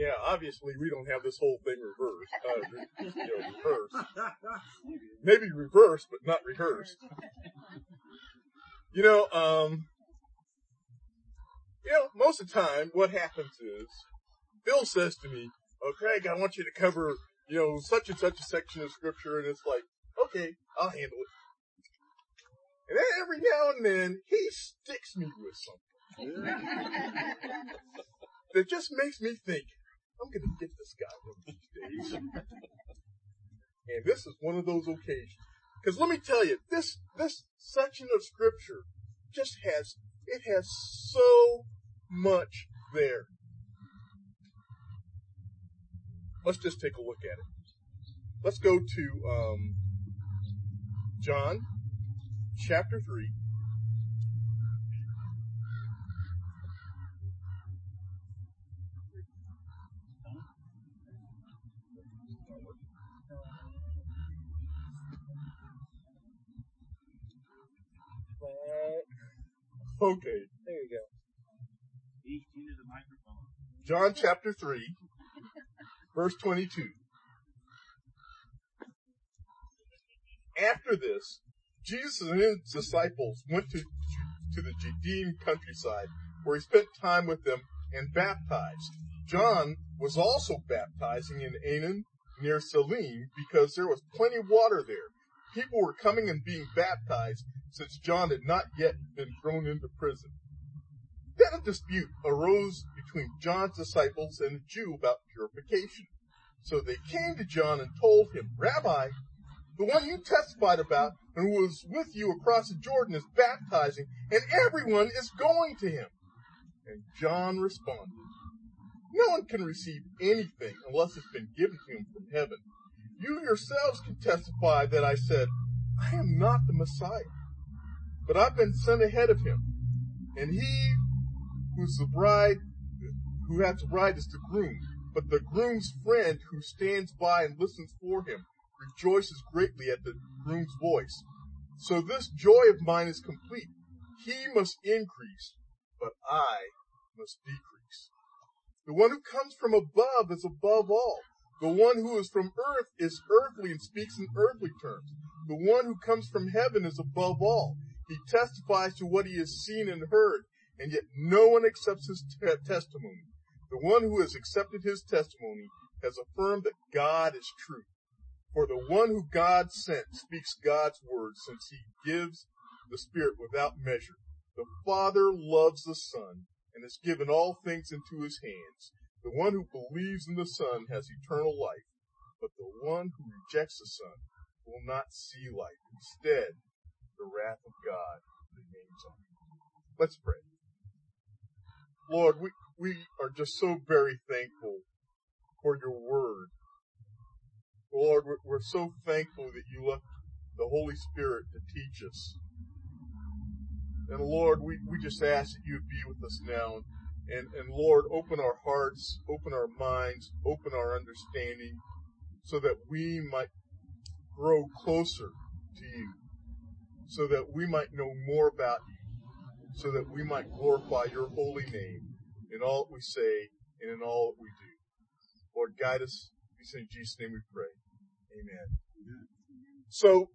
Yeah, obviously we don't have this whole thing reversed. Uh, you know, reversed. Maybe reversed, but not rehearsed. You know, um, you know, most of the time what happens is Bill says to me, "Oh, Craig, I want you to cover, you know, such and such a section of scripture," and it's like, "Okay, I'll handle it." And then every now and then he sticks me with something that just makes me think, I'm going to get this guy one of these days. and this is one of those occasions. Because let me tell you, this this section of scripture just has it has so much there. Let's just take a look at it. Let's go to um, John chapter three. Okay, There you go. Into the microphone. John chapter 3, verse 22. After this, Jesus and his disciples went to, to the Judean countryside, where he spent time with them and baptized. John was also baptizing in Aenon near Salim because there was plenty of water there. People were coming and being baptized since John had not yet been thrown into prison. Then a dispute arose between John's disciples and a Jew about purification. So they came to John and told him, Rabbi, the one you testified about and who was with you across the Jordan is baptizing and everyone is going to him. And John responded, No one can receive anything unless it's been given to him from heaven. You yourselves can testify that I said, I am not the Messiah, but I've been sent ahead of him. And he who's the bride, who has the bride is the groom, but the groom's friend who stands by and listens for him rejoices greatly at the groom's voice. So this joy of mine is complete. He must increase, but I must decrease. The one who comes from above is above all. The one who is from earth is earthly and speaks in earthly terms. The one who comes from heaven is above all. He testifies to what he has seen and heard, and yet no one accepts his te- testimony. The one who has accepted his testimony has affirmed that God is true. For the one who God sent speaks God's word, since he gives the Spirit without measure. The Father loves the Son and has given all things into his hands. The one who believes in the Son has eternal life, but the one who rejects the Son will not see life. Instead, the wrath of God remains on him. Let's pray. Lord, we, we are just so very thankful for your word. Lord, we're, so thankful that you left the Holy Spirit to teach us. And Lord, we, we just ask that you be with us now. And, and Lord, open our hearts, open our minds, open our understanding so that we might grow closer to you, so that we might know more about you, so that we might glorify your holy name in all that we say and in all that we do. Lord, guide us. We in Jesus' name we pray. Amen. So,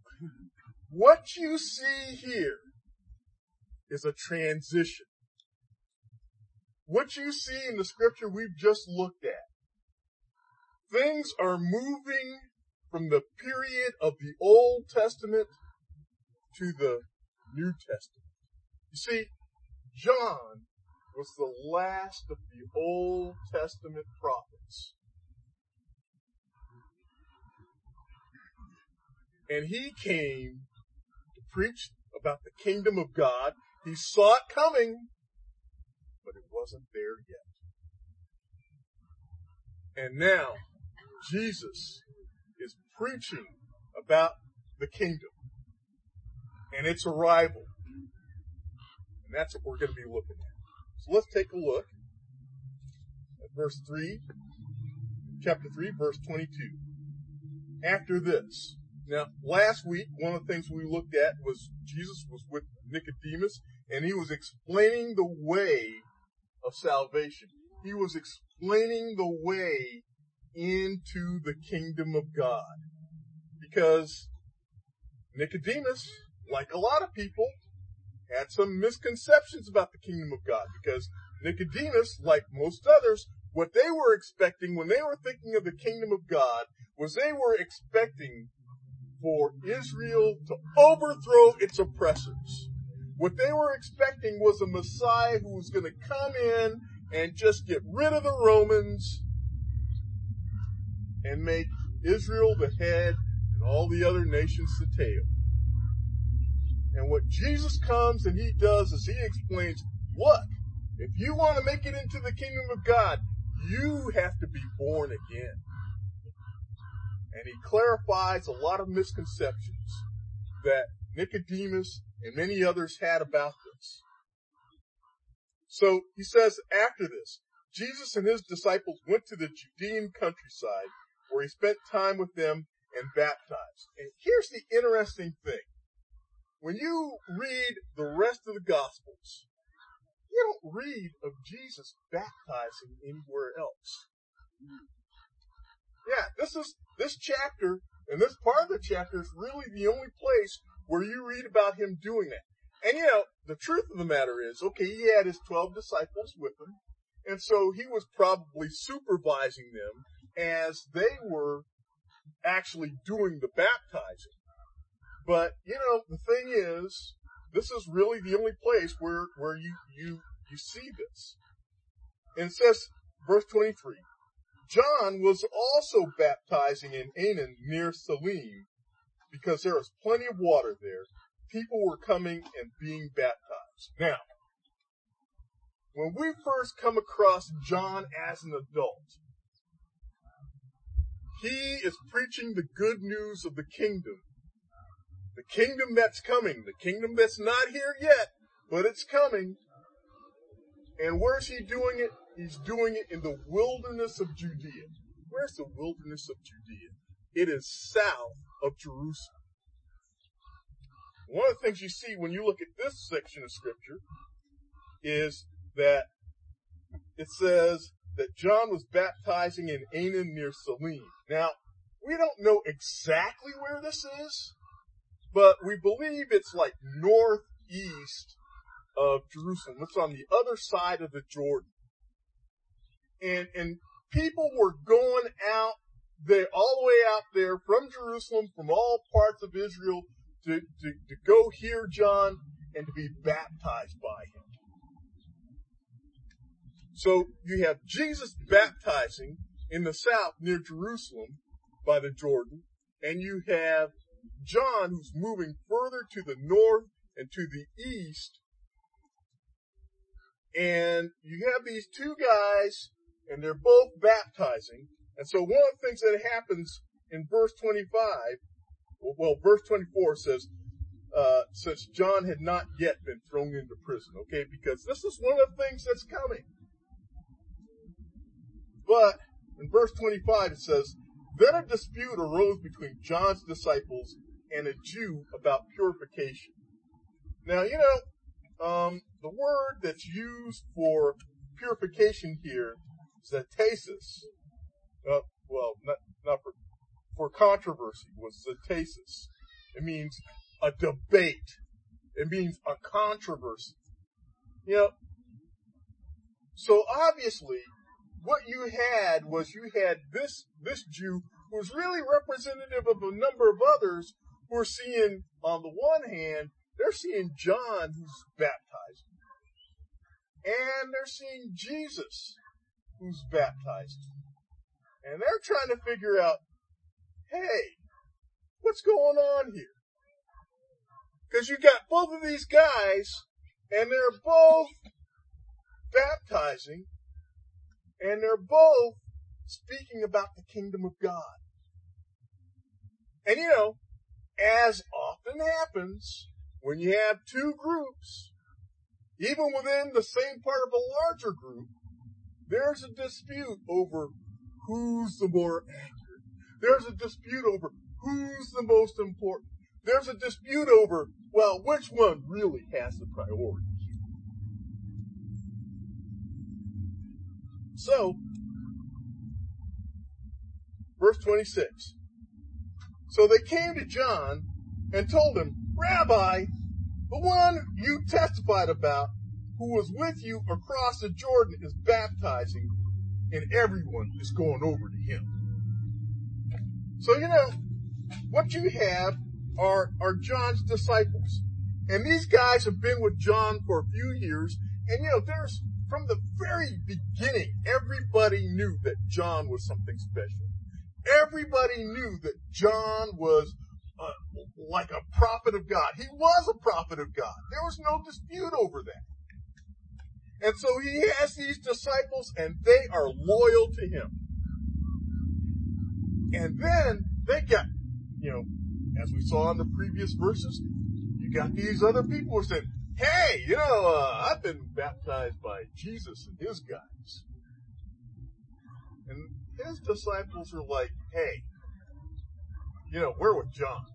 what you see here is a transition. What you see in the scripture we've just looked at. Things are moving from the period of the Old Testament to the New Testament. You see, John was the last of the Old Testament prophets. And he came to preach about the kingdom of God. He saw it coming, wasn't there yet. And now, Jesus is preaching about the kingdom and its arrival. And that's what we're going to be looking at. So let's take a look at verse 3, chapter 3, verse 22. After this. Now, last week, one of the things we looked at was Jesus was with Nicodemus and he was explaining the way of salvation. he was explaining the way into the kingdom of God. Because Nicodemus, like a lot of people, had some misconceptions about the kingdom of God. Because Nicodemus, like most others, what they were expecting when they were thinking of the kingdom of God was they were expecting for Israel to overthrow its oppressors. What they were expecting was a Messiah who was going to come in and just get rid of the Romans and make Israel the head and all the other nations the tail. And what Jesus comes and he does is he explains, look, if you want to make it into the kingdom of God, you have to be born again. And he clarifies a lot of misconceptions that Nicodemus and many others had about this. So he says after this, Jesus and his disciples went to the Judean countryside where he spent time with them and baptized. And here's the interesting thing. When you read the rest of the Gospels, you don't read of Jesus baptizing anywhere else. Yeah, this is, this chapter and this part of the chapter is really the only place where you read about him doing that. And you know, the truth of the matter is, okay, he had his 12 disciples with him. And so he was probably supervising them as they were actually doing the baptizing. But, you know, the thing is, this is really the only place where, where you, you, you see this. And it says, verse 23, John was also baptizing in Aenon near Salim because there was plenty of water there. People were coming and being baptized. Now, when we first come across John as an adult, he is preaching the good news of the kingdom. The kingdom that's coming, the kingdom that's not here yet, but it's coming. And where's he doing it? He's doing it in the wilderness of Judea. Where's the wilderness of Judea? It is south of Jerusalem. One of the things you see when you look at this section of scripture is that it says that John was baptizing in Aenon near Salim. Now, we don't know exactly where this is, but we believe it's like northeast of Jerusalem. It's on the other side of the Jordan. And, and people were going out there, all the way out there from Jerusalem, from all parts of Israel to, to, to go hear John and to be baptized by him. So you have Jesus baptizing in the south near Jerusalem by the Jordan, and you have John who's moving further to the north and to the east. And you have these two guys, and they're both baptizing. And so one of the things that happens in verse 25 well, verse 24 says, uh, since John had not yet been thrown into prison, okay, because this is one of the things that's coming. But in verse 25 it says, then a dispute arose between John's disciples and a Jew about purification. Now, you know, um, the word that's used for purification here is atasis. Uh, well, not, not for for controversy was zetasis. It means a debate. It means a controversy. You know, so obviously what you had was you had this, this Jew who was really representative of a number of others who are seeing, on the one hand, they're seeing John who's baptized. And they're seeing Jesus who's baptized. And they're trying to figure out, hey, what's going on here? Cause you got both of these guys and they're both baptizing and they're both speaking about the kingdom of God. And you know, as often happens when you have two groups, even within the same part of a larger group, there's a dispute over who's the more accurate there's a dispute over who's the most important. There's a dispute over, well, which one really has the priority. So, verse 26. So they came to John and told him, Rabbi, the one you testified about who was with you across the Jordan is baptizing and everyone is going over to him. So, you know, what you have are, are John's disciples. And these guys have been with John for a few years. And you know, there's, from the very beginning, everybody knew that John was something special. Everybody knew that John was uh, like a prophet of God. He was a prophet of God. There was no dispute over that. And so he has these disciples and they are loyal to him. And then they got, you know, as we saw in the previous verses, you got these other people who said, hey, you know, uh, I've been baptized by Jesus and his guys. And his disciples are like, hey, you know, we're with John.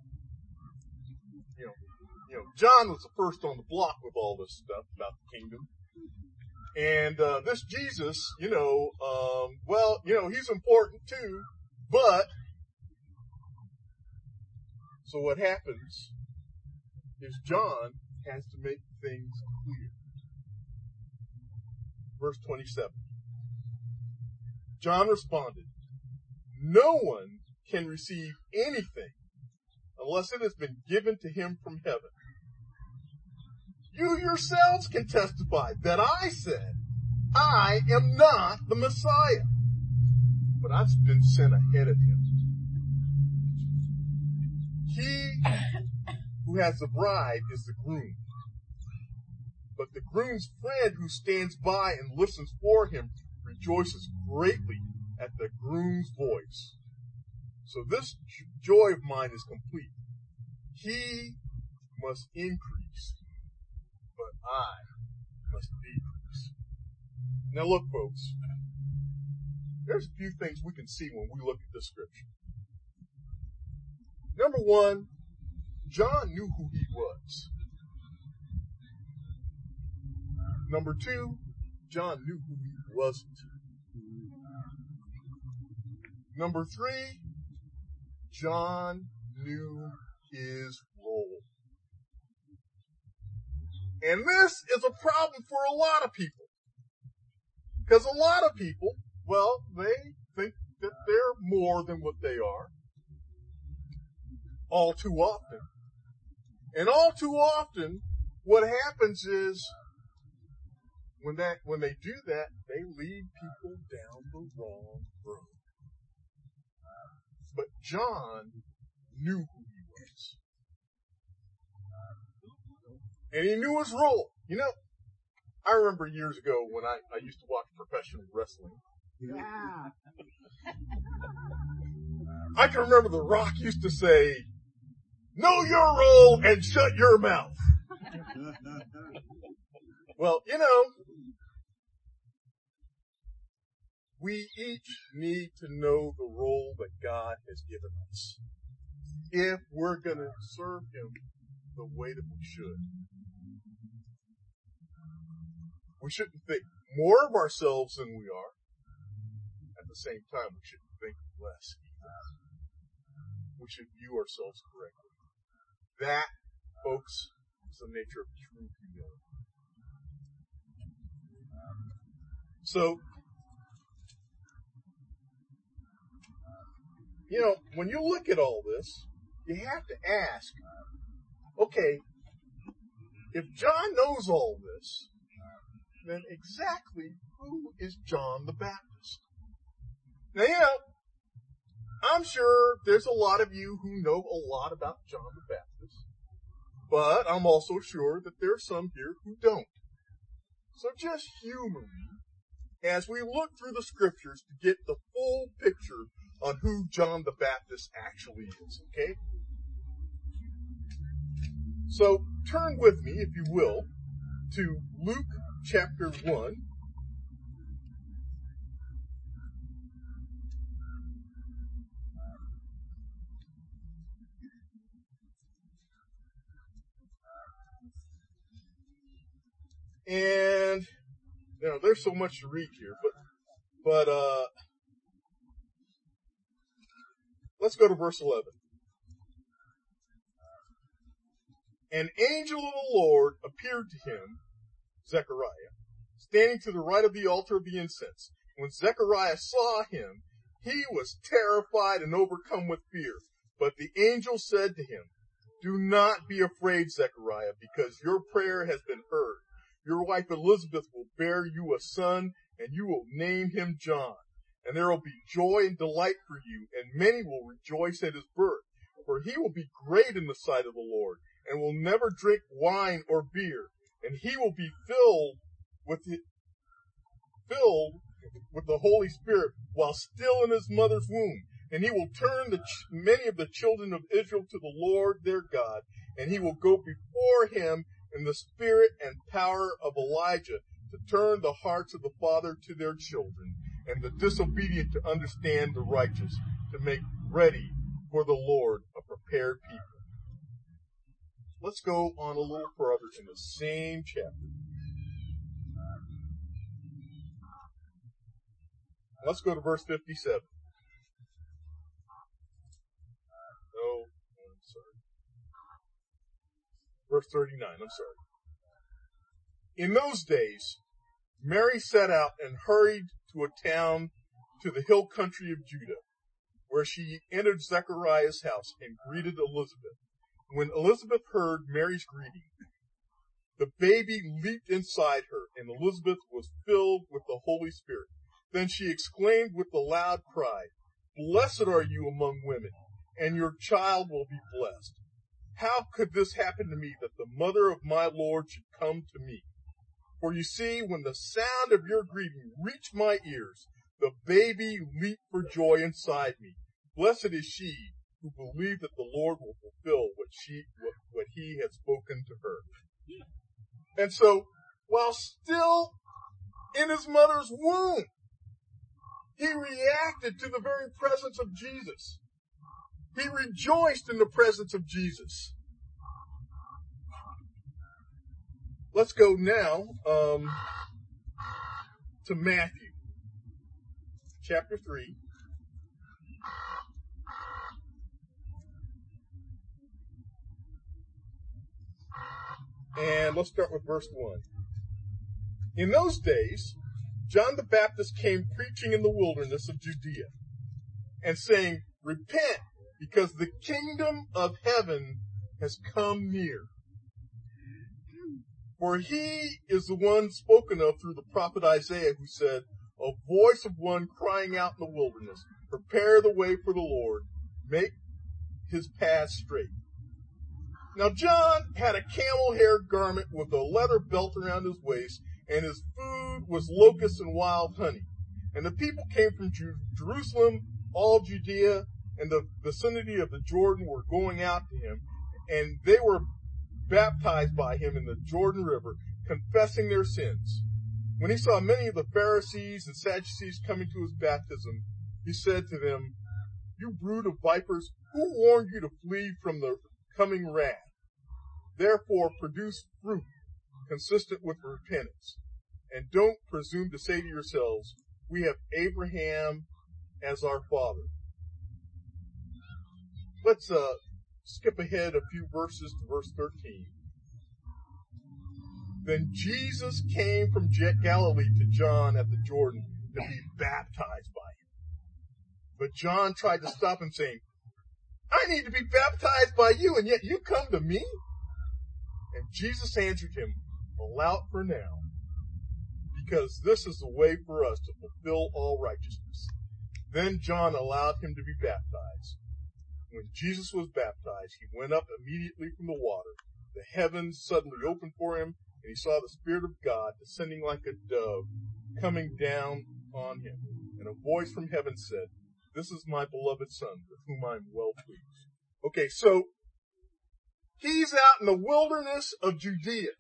You know, you know, John was the first on the block with all this stuff about the kingdom. And, uh, this Jesus, you know, um, well, you know, he's important too, but, so what happens is John has to make things clear. Verse 27. John responded, no one can receive anything unless it has been given to him from heaven. You yourselves can testify that I said, I am not the Messiah, but I've been sent ahead of him. He who has the bride is the groom. But the groom's friend who stands by and listens for him rejoices greatly at the groom's voice. So this joy of mine is complete. He must increase, I must decrease. Now look folks, there's a few things we can see when we look at this scripture. Number one, John knew who he was. Number two, John knew who he wasn't. Number three, John knew his role. And this is a problem for a lot of people. Because a lot of people, well, they think that they're more than what they are. All too often. And all too often, what happens is, when that, when they do that, they lead people down the wrong road. But John knew And he knew his role. You know, I remember years ago when I, I used to watch professional wrestling. Yeah. I can remember The Rock used to say, know your role and shut your mouth. Well, you know, we each need to know the role that God has given us. If we're gonna serve Him the way that we should. We shouldn't think more of ourselves than we are. At the same time, we shouldn't think less. We should view ourselves correctly. That, folks, is the nature of true humility. So, you know, when you look at all this, you have to ask, okay, if John knows all this, then exactly who is John the Baptist? Now, you know, I'm sure there's a lot of you who know a lot about John the Baptist, but I'm also sure that there are some here who don't. So just humor me as we look through the scriptures to get the full picture on who John the Baptist actually is, okay? So turn with me, if you will, to Luke chapter 1. And, you know, there's so much to read here, but But, uh, let's go to verse 11. An angel of the Lord appeared to him, Zechariah, standing to the right of the altar of the incense. When Zechariah saw him, he was terrified and overcome with fear. But the angel said to him, do not be afraid, Zechariah, because your prayer has been heard. Your wife Elizabeth will bear you a son and you will name him John. And there will be joy and delight for you and many will rejoice at his birth. For he will be great in the sight of the Lord and will never drink wine or beer. And he will be filled with filled with the Holy Spirit while still in his mother's womb. And he will turn ch- many of the children of Israel to the Lord their God. And he will go before him in the spirit and power of Elijah to turn the hearts of the father to their children and the disobedient to understand the righteous to make ready for the Lord a prepared people. Let's go on a little further in the same chapter. Let's go to verse 57. No, I'm sorry. Verse 39, I'm sorry. In those days, Mary set out and hurried to a town to the hill country of Judah, where she entered Zechariah's house and greeted Elizabeth. When Elizabeth heard Mary's greeting, the baby leaped inside her and Elizabeth was filled with the Holy Spirit. Then she exclaimed with a loud cry, Blessed are you among women, and your child will be blessed. How could this happen to me that the mother of my Lord should come to me? For you see, when the sound of your greeting reached my ears, the baby leaped for joy inside me. Blessed is she who believe that the Lord will fulfill what she, what, what he had spoken to her. And so, while still in his mother's womb, he reacted to the very presence of Jesus. He rejoiced in the presence of Jesus. Let's go now um, to Matthew, chapter 3. And let's start with verse 1. In those days, John the Baptist came preaching in the wilderness of Judea and saying, Repent, because the kingdom of heaven has come near. For he is the one spoken of through the prophet Isaiah who said, A voice of one crying out in the wilderness, Prepare the way for the Lord, make his path straight. Now John had a camel hair garment with a leather belt around his waist, and his food was locusts and wild honey. And the people came from Jerusalem, all Judea, and the vicinity of the Jordan were going out to him, and they were baptized by him in the Jordan River, confessing their sins. When he saw many of the Pharisees and Sadducees coming to his baptism, he said to them, You brood of vipers, who warned you to flee from the coming wrath? Therefore produce fruit consistent with repentance. And don't presume to say to yourselves, we have Abraham as our father. Let's uh, skip ahead a few verses to verse 13. Then Jesus came from Galilee to John at the Jordan to be baptized by him. But John tried to stop him saying, I need to be baptized by you and yet you come to me? And Jesus answered him, allow for now, because this is the way for us to fulfill all righteousness. Then John allowed him to be baptized. When Jesus was baptized, he went up immediately from the water. The heavens suddenly opened for him, and he saw the Spirit of God descending like a dove, coming down on him. And a voice from heaven said, This is my beloved Son, with whom I am well pleased. Okay, so he's out in the wilderness of Judea.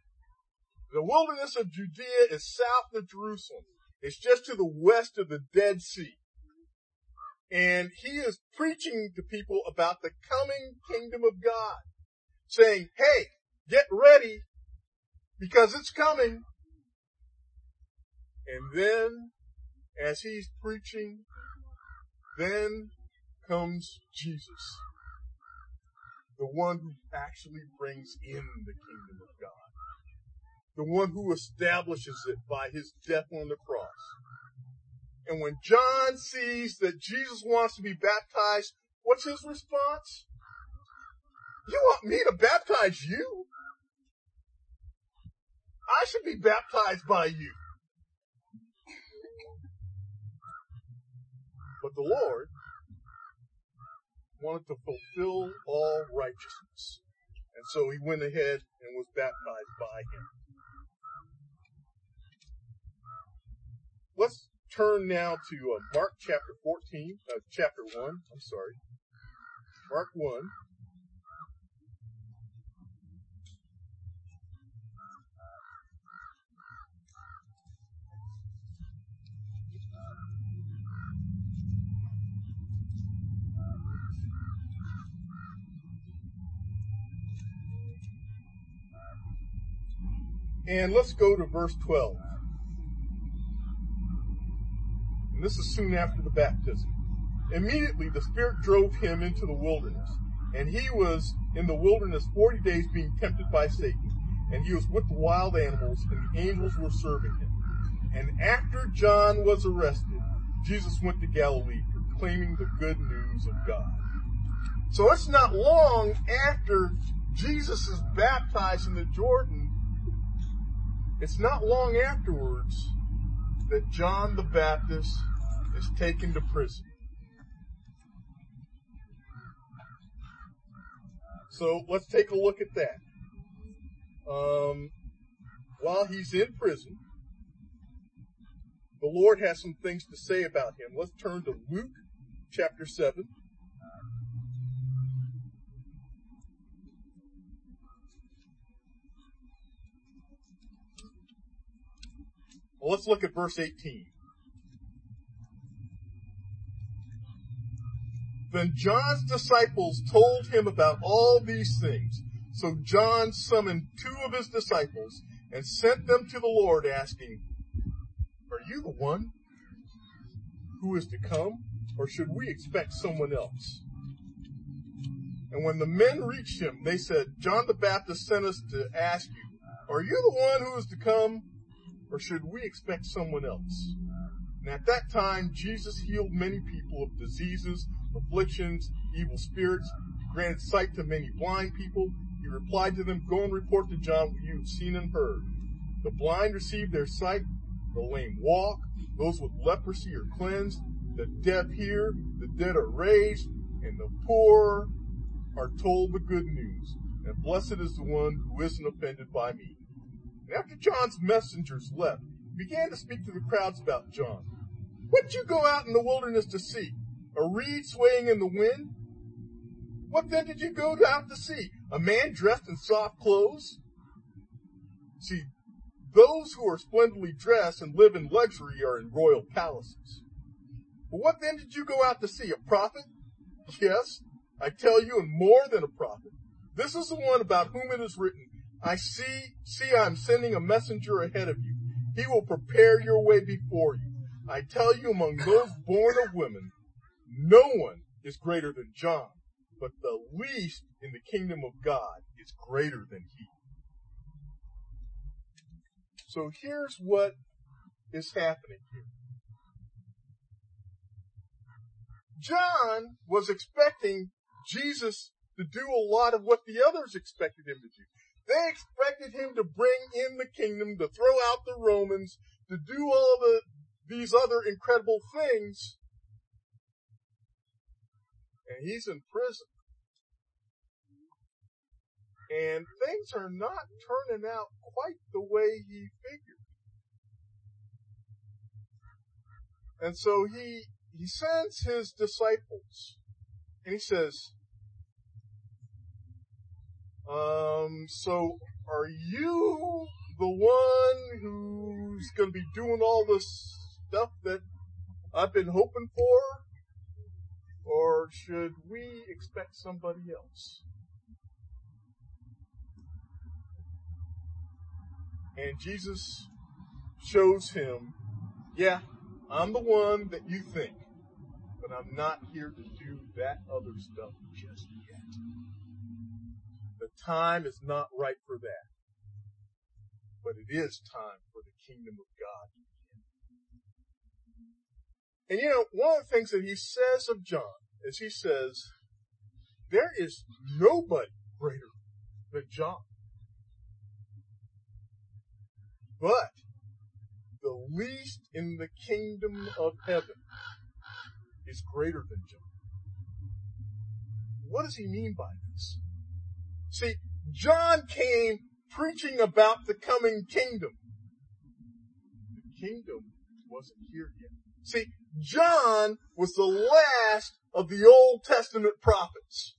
The wilderness of Judea is south of Jerusalem. It's just to the west of the Dead Sea. And he is preaching to people about the coming kingdom of God, saying, hey, get ready because it's coming. And then as he's preaching, then comes Jesus, the one who actually brings in the kingdom of God, the one who establishes it by his death on the cross. And when John sees that Jesus wants to be baptized, what's his response? You want me to baptize you? I should be baptized by you. But the Lord wanted to fulfill all righteousness. And so he went ahead and was baptized by him. Let's turn now to uh, Mark chapter 14, uh, chapter 1, I'm sorry. Mark 1. And let's go to verse 12. And this is soon after the baptism. Immediately the Spirit drove him into the wilderness. And he was in the wilderness 40 days being tempted by Satan. And he was with the wild animals, and the angels were serving him. And after John was arrested, Jesus went to Galilee proclaiming the good news of God. So it's not long after Jesus is baptized in the Jordan it's not long afterwards that John the Baptist is taken to prison. So let's take a look at that. Um, while he's in prison, the Lord has some things to say about him. Let's turn to Luke chapter 7. Well, let's look at verse 18. Then John's disciples told him about all these things. So John summoned two of his disciples and sent them to the Lord asking, Are you the one who is to come, or should we expect someone else? And when the men reached him, they said, John the Baptist sent us to ask you, Are you the one who is to come, or should we expect someone else? And at that time, Jesus healed many people of diseases, afflictions, evil spirits, he granted sight to many blind people. He replied to them, Go and report to John what you have seen and heard. The blind receive their sight, the lame walk, those with leprosy are cleansed, the deaf hear, the dead are raised, and the poor are told the good news. And blessed is the one who isn't offended by me. After John's messengers left, he began to speak to the crowds about John. What did you go out in the wilderness to see? A reed swaying in the wind? What then did you go out to see? A man dressed in soft clothes? See, those who are splendidly dressed and live in luxury are in royal palaces. But what then did you go out to see? A prophet? Yes, I tell you, and more than a prophet. This is the one about whom it is written, I see, see, I'm sending a messenger ahead of you. He will prepare your way before you. I tell you, among those born of women, no one is greater than John, but the least in the kingdom of God is greater than he. So here's what is happening here. John was expecting Jesus to do a lot of what the others expected him to do. They expected him to bring in the kingdom, to throw out the Romans, to do all the, these other incredible things. And he's in prison. And things are not turning out quite the way he figured. And so he, he sends his disciples and he says, um, so are you the one who's going to be doing all this stuff that I've been hoping for? Or should we expect somebody else? And Jesus shows him, yeah, I'm the one that you think, but I'm not here to do that other stuff just yet. Time is not right for that. But it is time for the kingdom of God to begin. And you know, one of the things that he says of John is he says, there is nobody greater than John. But the least in the kingdom of heaven is greater than John. What does he mean by this? See, John came preaching about the coming kingdom. The kingdom wasn't here yet. See, John was the last of the Old Testament prophets.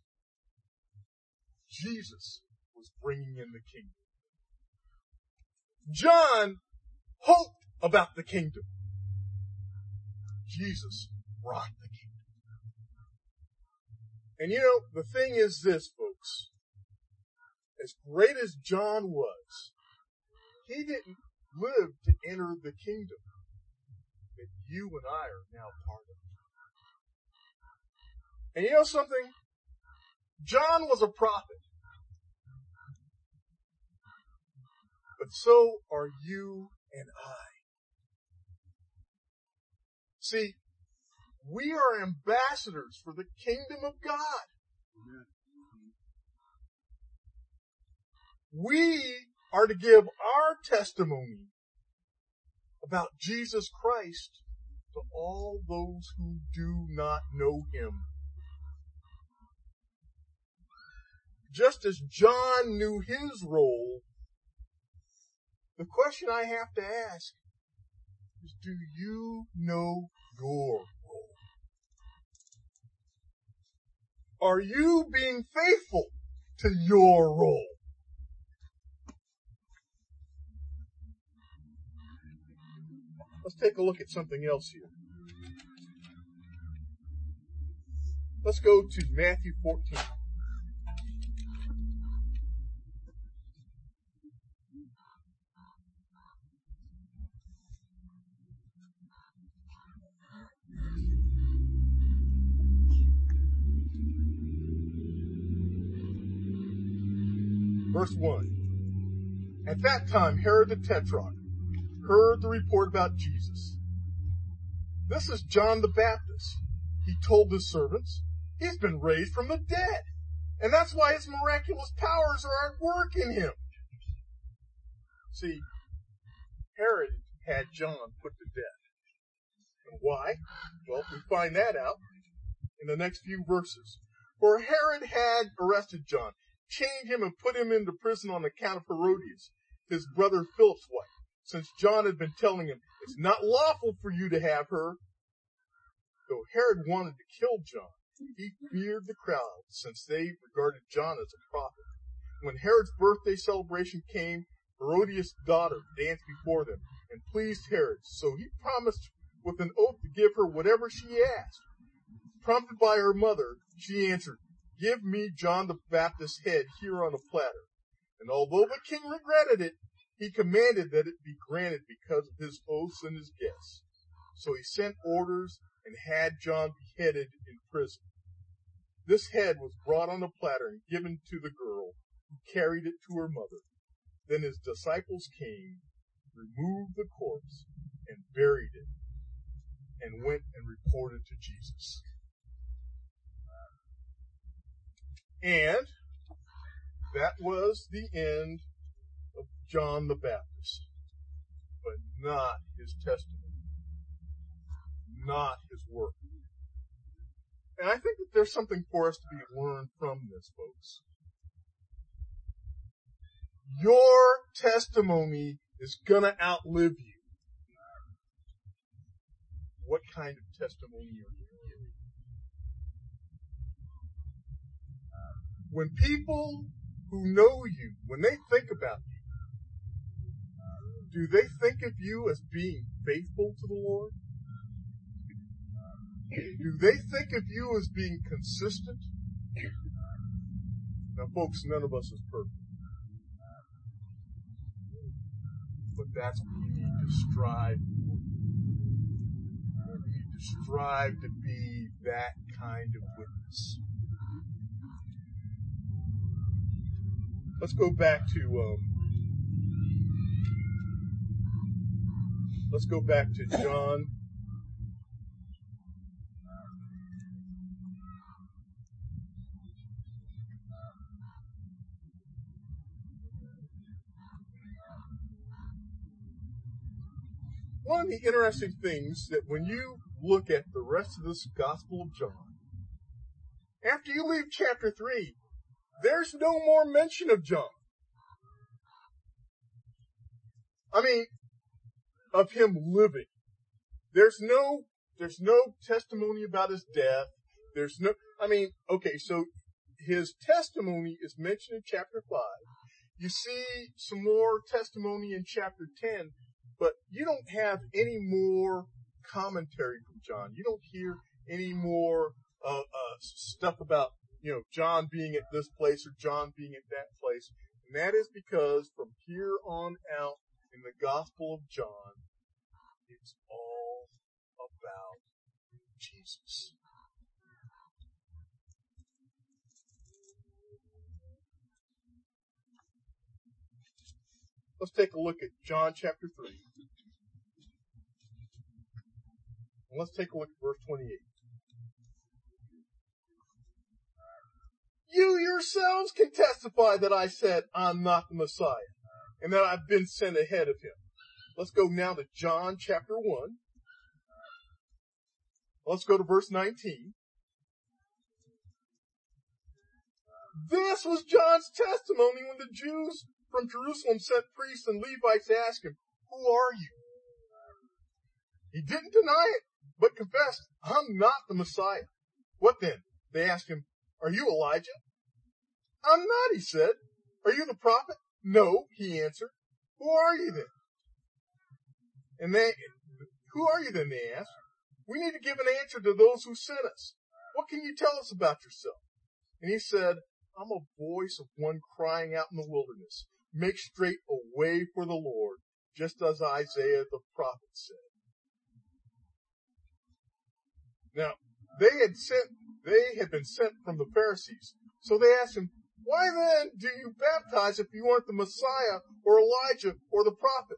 Jesus was bringing in the kingdom. John hoped about the kingdom. Jesus brought the kingdom. And you know, the thing is this, folks. As great as John was, he didn't live to enter the kingdom that you and I are now part of. And you know something? John was a prophet. But so are you and I. See, we are ambassadors for the kingdom of God. We are to give our testimony about Jesus Christ to all those who do not know him. Just as John knew his role, the question I have to ask is, do you know your role? Are you being faithful to your role? Let's take a look at something else here. Let's go to Matthew 14. Verse 1. At that time, Herod the Tetrarch heard the report about Jesus. This is John the Baptist. He told his servants, he's been raised from the dead. And that's why his miraculous powers are at work in him. See, Herod had John put to death. And why? Well, we find that out in the next few verses. For Herod had arrested John, chained him and put him into prison on account of Herodias, his brother Philip's wife since John had been telling him, it's not lawful for you to have her. Though Herod wanted to kill John, he feared the crowd since they regarded John as a prophet. When Herod's birthday celebration came, Herodias' daughter danced before them and pleased Herod, so he promised with an oath to give her whatever she asked. Prompted by her mother, she answered, Give me John the Baptist's head here on a platter. And although the king regretted it, he commanded that it be granted because of his oaths and his guests. So he sent orders and had John beheaded in prison. This head was brought on a platter and given to the girl, who carried it to her mother. Then his disciples came, removed the corpse, and buried it, and went and reported to Jesus. And that was the end of John the Baptist, but not his testimony, not his work. And I think that there's something for us to be learned from this, folks. Your testimony is gonna outlive you. What kind of testimony are you giving? When people who know you, when they think about you, do they think of you as being faithful to the Lord? Do they think of you as being consistent? Now, folks, none of us is perfect. But that's what we need to strive for. We need to strive to be that kind of witness. Let's go back to um, let's go back to John one of the interesting things that when you look at the rest of this Gospel of John, after you leave chapter 3, there's no more mention of John. I mean, of him living. There's no, there's no testimony about his death. There's no, I mean, okay, so his testimony is mentioned in chapter 5. You see some more testimony in chapter 10, but you don't have any more commentary from John. You don't hear any more uh, uh, stuff about you know John being at this place or John being at that place, and that is because from here on out in the Gospel of John, it's all about Jesus. Let's take a look at John chapter 3. And let's take a look at verse 28. You yourselves can testify that I said I'm not the Messiah and that I've been sent ahead of him. Let's go now to John chapter 1. Let's go to verse 19. This was John's testimony when the Jews from Jerusalem sent priests and Levites to ask him, who are you? He didn't deny it but confessed, I'm not the Messiah. What then? They asked him, are you Elijah? I'm not, he said. Are you the prophet? No, he answered. Who are you then? And they, who are you then? They asked. We need to give an answer to those who sent us. What can you tell us about yourself? And he said, I'm a voice of one crying out in the wilderness. Make straight a way for the Lord, just as Isaiah the prophet said. Now, they had sent, they had been sent from the Pharisees. So they asked him, why then do you baptize if you aren't the Messiah or Elijah or the prophet?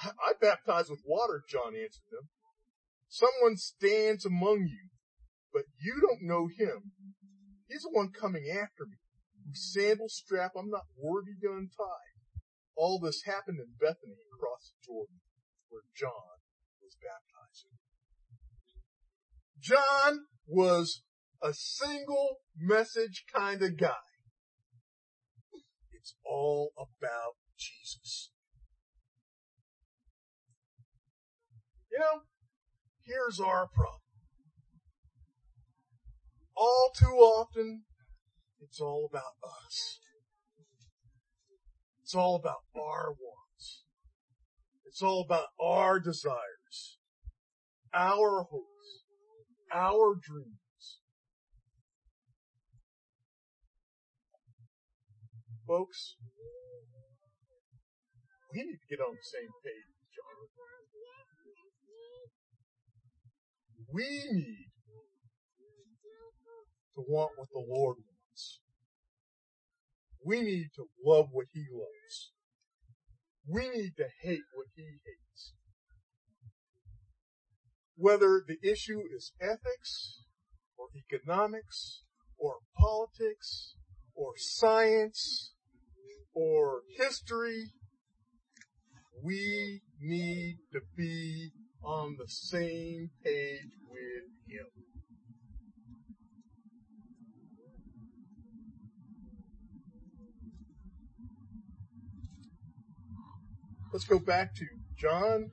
I, baptize with water, John answered them. Someone stands among you, but you don't know him. He's the one coming after me, whose sandal strap I'm not worthy to untie. All this happened in Bethany across the Jordan, where John was baptizing. John was a single message kind of guy. It's all about Jesus. You know, here's our problem. All too often, it's all about us. It's all about our wants. It's all about our desires, our hopes our dreams. Folks, we need to get on the same page, John. We need to want what the Lord wants. We need to love what He loves. We need to hate what He hates whether the issue is ethics or economics or politics or science or history, we need to be on the same page with Him. Let's go back to John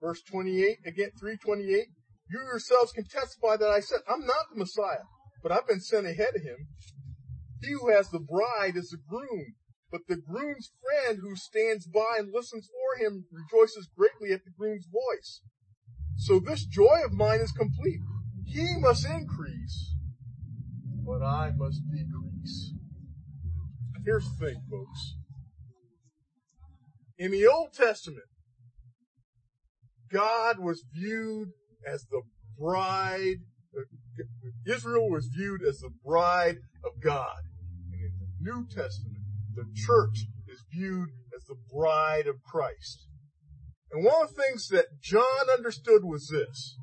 Verse 28, again, 328. You yourselves can testify that I said, I'm not the Messiah, but I've been sent ahead of him. He who has the bride is the groom, but the groom's friend who stands by and listens for him rejoices greatly at the groom's voice. So this joy of mine is complete. He must increase, but I must decrease. Here's the thing, folks. In the Old Testament, God was viewed as the bride, uh, Israel was viewed as the bride of God. And in the New Testament, the church is viewed as the bride of Christ. And one of the things that John understood was this,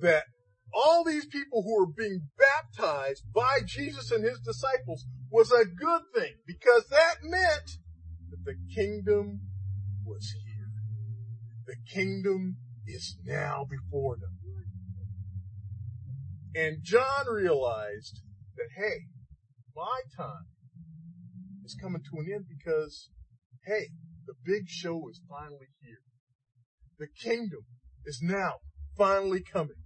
that all these people who were being baptized by Jesus and his disciples was a good thing because that meant that the kingdom was here. The kingdom is now before them. And John realized that, hey, my time is coming to an end because, hey, the big show is finally here. The kingdom is now finally coming.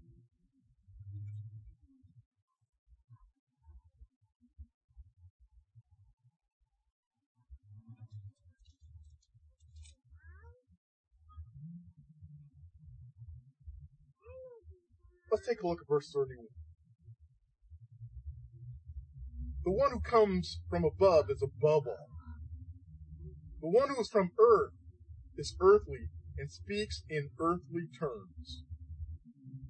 Let's take a look at verse 31. The one who comes from above is above all. The one who is from earth is earthly and speaks in earthly terms.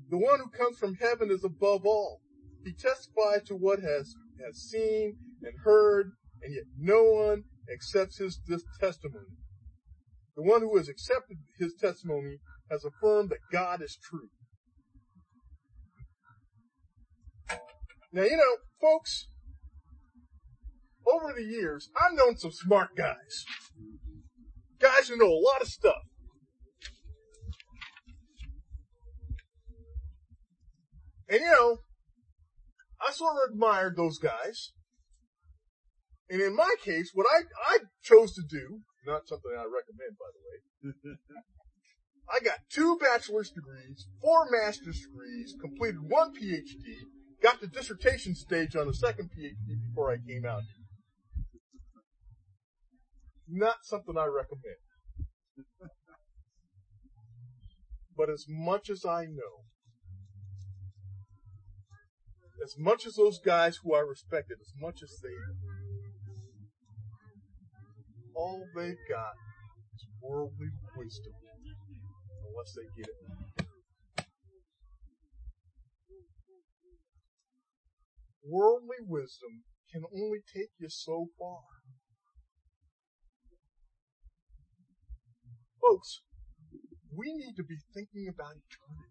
The one who comes from heaven is above all. He testifies to what has, has seen and heard, and yet no one accepts his testimony. The one who has accepted his testimony has affirmed that God is true. Now, you know, folks, over the years, I've known some smart guys. Guys who know a lot of stuff. And you know, I sort of admired those guys. And in my case, what I, I chose to do, not something I recommend by the way, I got two bachelor's degrees, four master's degrees, completed one PhD, got to dissertation stage on the second PhD before I came out here. Not something I recommend. but as much as I know, as much as those guys who I respected, as much as they all they've got is worldly wisdom. Unless they get it. Worldly wisdom can only take you so far. Folks, we need to be thinking about eternity.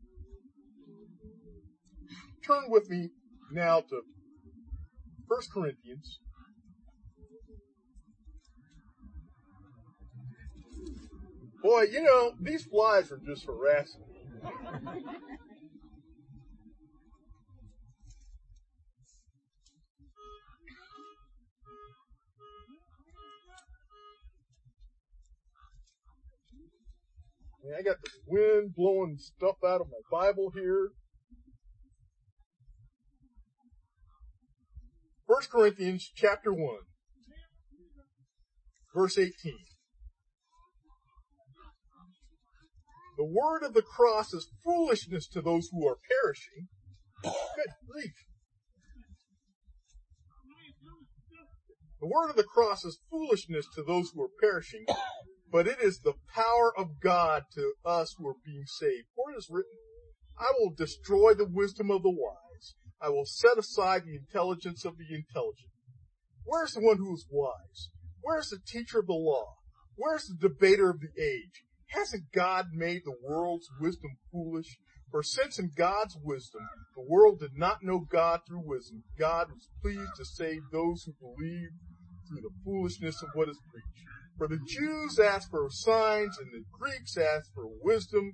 Turn with me now to 1 Corinthians. Boy, you know, these flies are just harassing me. I got the wind blowing stuff out of my Bible here. 1 Corinthians chapter 1, verse 18. The word of the cross is foolishness to those who are perishing. Good grief. The word of the cross is foolishness to those who are perishing, but it is the power of God to us who are being saved. For it is written, I will destroy the wisdom of the wise. I will set aside the intelligence of the intelligent. Where's the one who is wise? Where's the teacher of the law? Where's the debater of the age? Hasn't God made the world's wisdom foolish? For since in God's wisdom the world did not know God through wisdom, God was pleased to save those who believe through the foolishness of what is preached. For the Jews ask for signs and the Greeks ask for wisdom,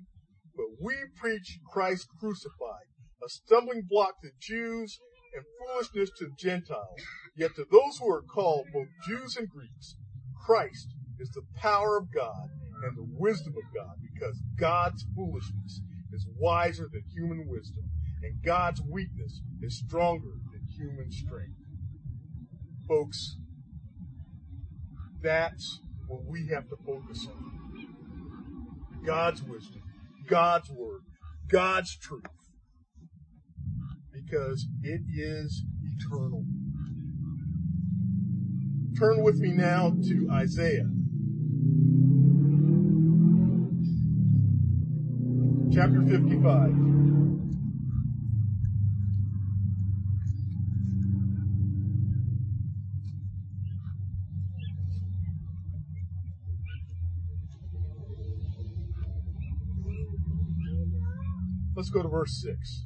but we preach Christ crucified, a stumbling block to Jews and foolishness to Gentiles. Yet to those who are called, both Jews and Greeks, Christ is the power of God and the wisdom of God, because God's foolishness is wiser than human wisdom, and God's weakness is stronger than human strength. Folks, that's what we have to focus on. God's wisdom, God's word, God's truth. Because it is eternal. Turn with me now to Isaiah. chapter 55. Let's go to verse 6.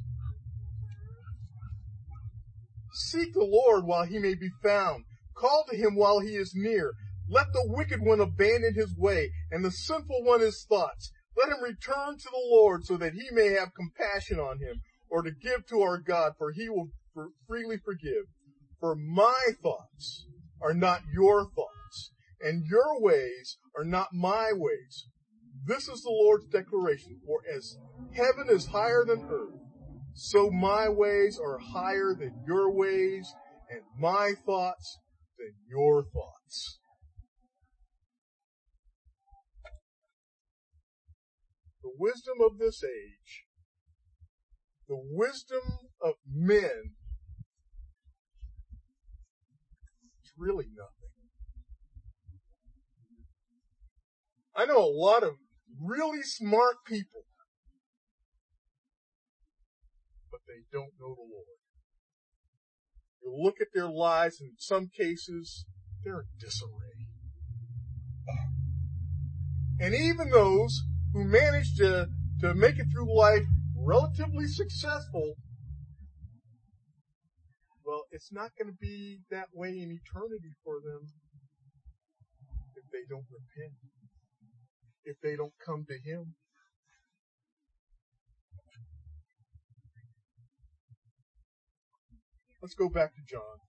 Seek the Lord while he may be found. Call to him while he is near. Let the wicked one abandon his way and the sinful one his thoughts. Let him return to the Lord so that he may have compassion on him or to give to our God for he will freely forgive. For my thoughts are not your thoughts and your ways are not my ways. This is the Lord's declaration. For as heaven is higher than earth, so my ways are higher than your ways and my thoughts than your thoughts. The wisdom of this age, the wisdom of men, is really nothing. I know a lot of really smart people, they don't know the Lord. You look at their lives, and in some cases, they're in disarray. And even those who manage to, to make it through life relatively successful, well, it's not going to be that way in eternity for them if they don't repent if they don't come to Him. Let's go back to John.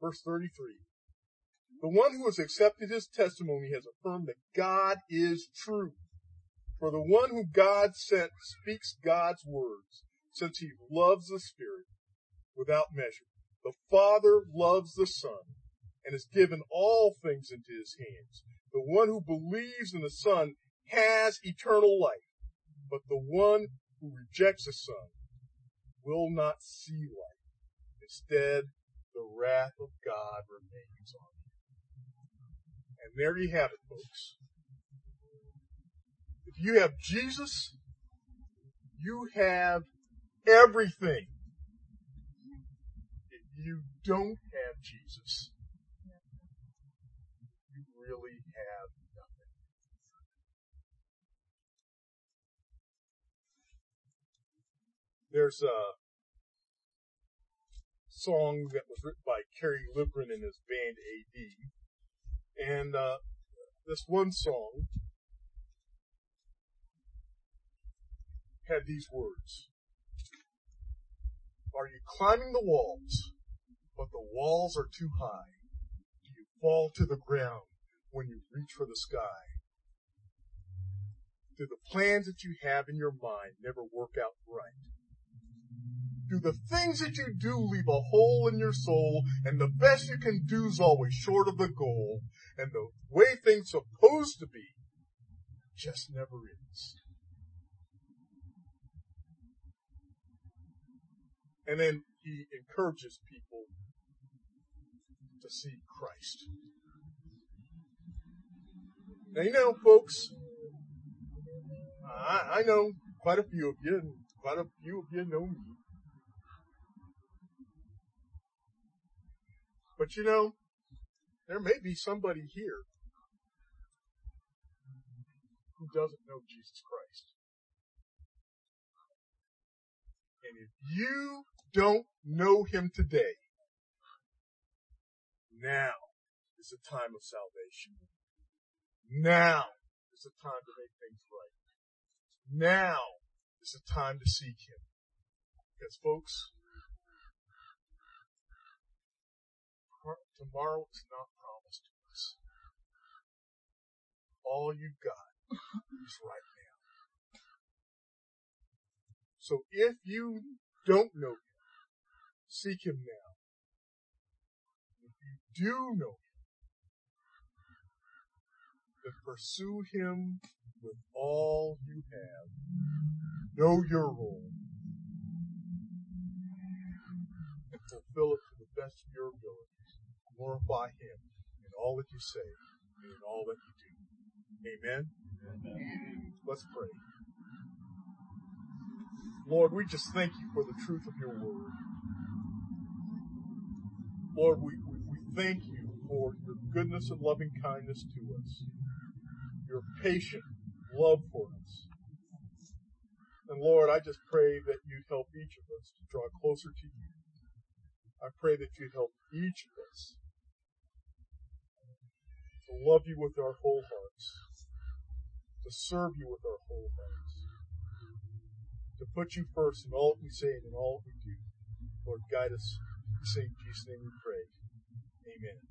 Verse 33. The one who has accepted his testimony has affirmed that God is true. For the one who God sent speaks God's words, since he loves the Spirit without measure. The Father loves the Son and has given all things into his hands. The one who believes in the Son has eternal life, but the one who rejects the Son will not see life. Instead, the wrath of God remains on him. And there you have it, folks. If you have Jesus, you have everything If you don't have Jesus, really have nothing. There's a song that was written by Kerry Livgren and his band AD. And uh, this one song had these words. Are you climbing the walls? but the walls are too high. Do you fall to the ground when you reach for the sky? Do the plans that you have in your mind never work out right? Do the things that you do leave a hole in your soul and the best you can do is always short of the goal and the way things supposed to be just never is? And then he encourages people to see Christ. Now, you know, folks, I, I know quite a few of you, and quite a few of you know me. But you know, there may be somebody here who doesn't know Jesus Christ. And if you don't know him today, now is the time of salvation. Now is the time to make things right. Now is the time to seek Him. Because folks, tomorrow is not promised to us. All you've got is right now. So if you don't know Him, seek Him now If you do know him, then pursue him with all you have. Know your role and fulfill it to the best of your abilities. glorify Him in all that you say and in all that you do. Amen. Amen. Let's pray. Lord, we just thank you for the truth of your word. Lord, we, we, we thank you for your goodness and loving kindness to us, your patient love for us. And Lord, I just pray that you'd help each of us to draw closer to you. I pray that you'd help each of us to love you with our whole hearts, to serve you with our whole hearts, to put you first in all that we say and in all that we do. Lord, guide us. In St. Jesus' name we pray. Amen.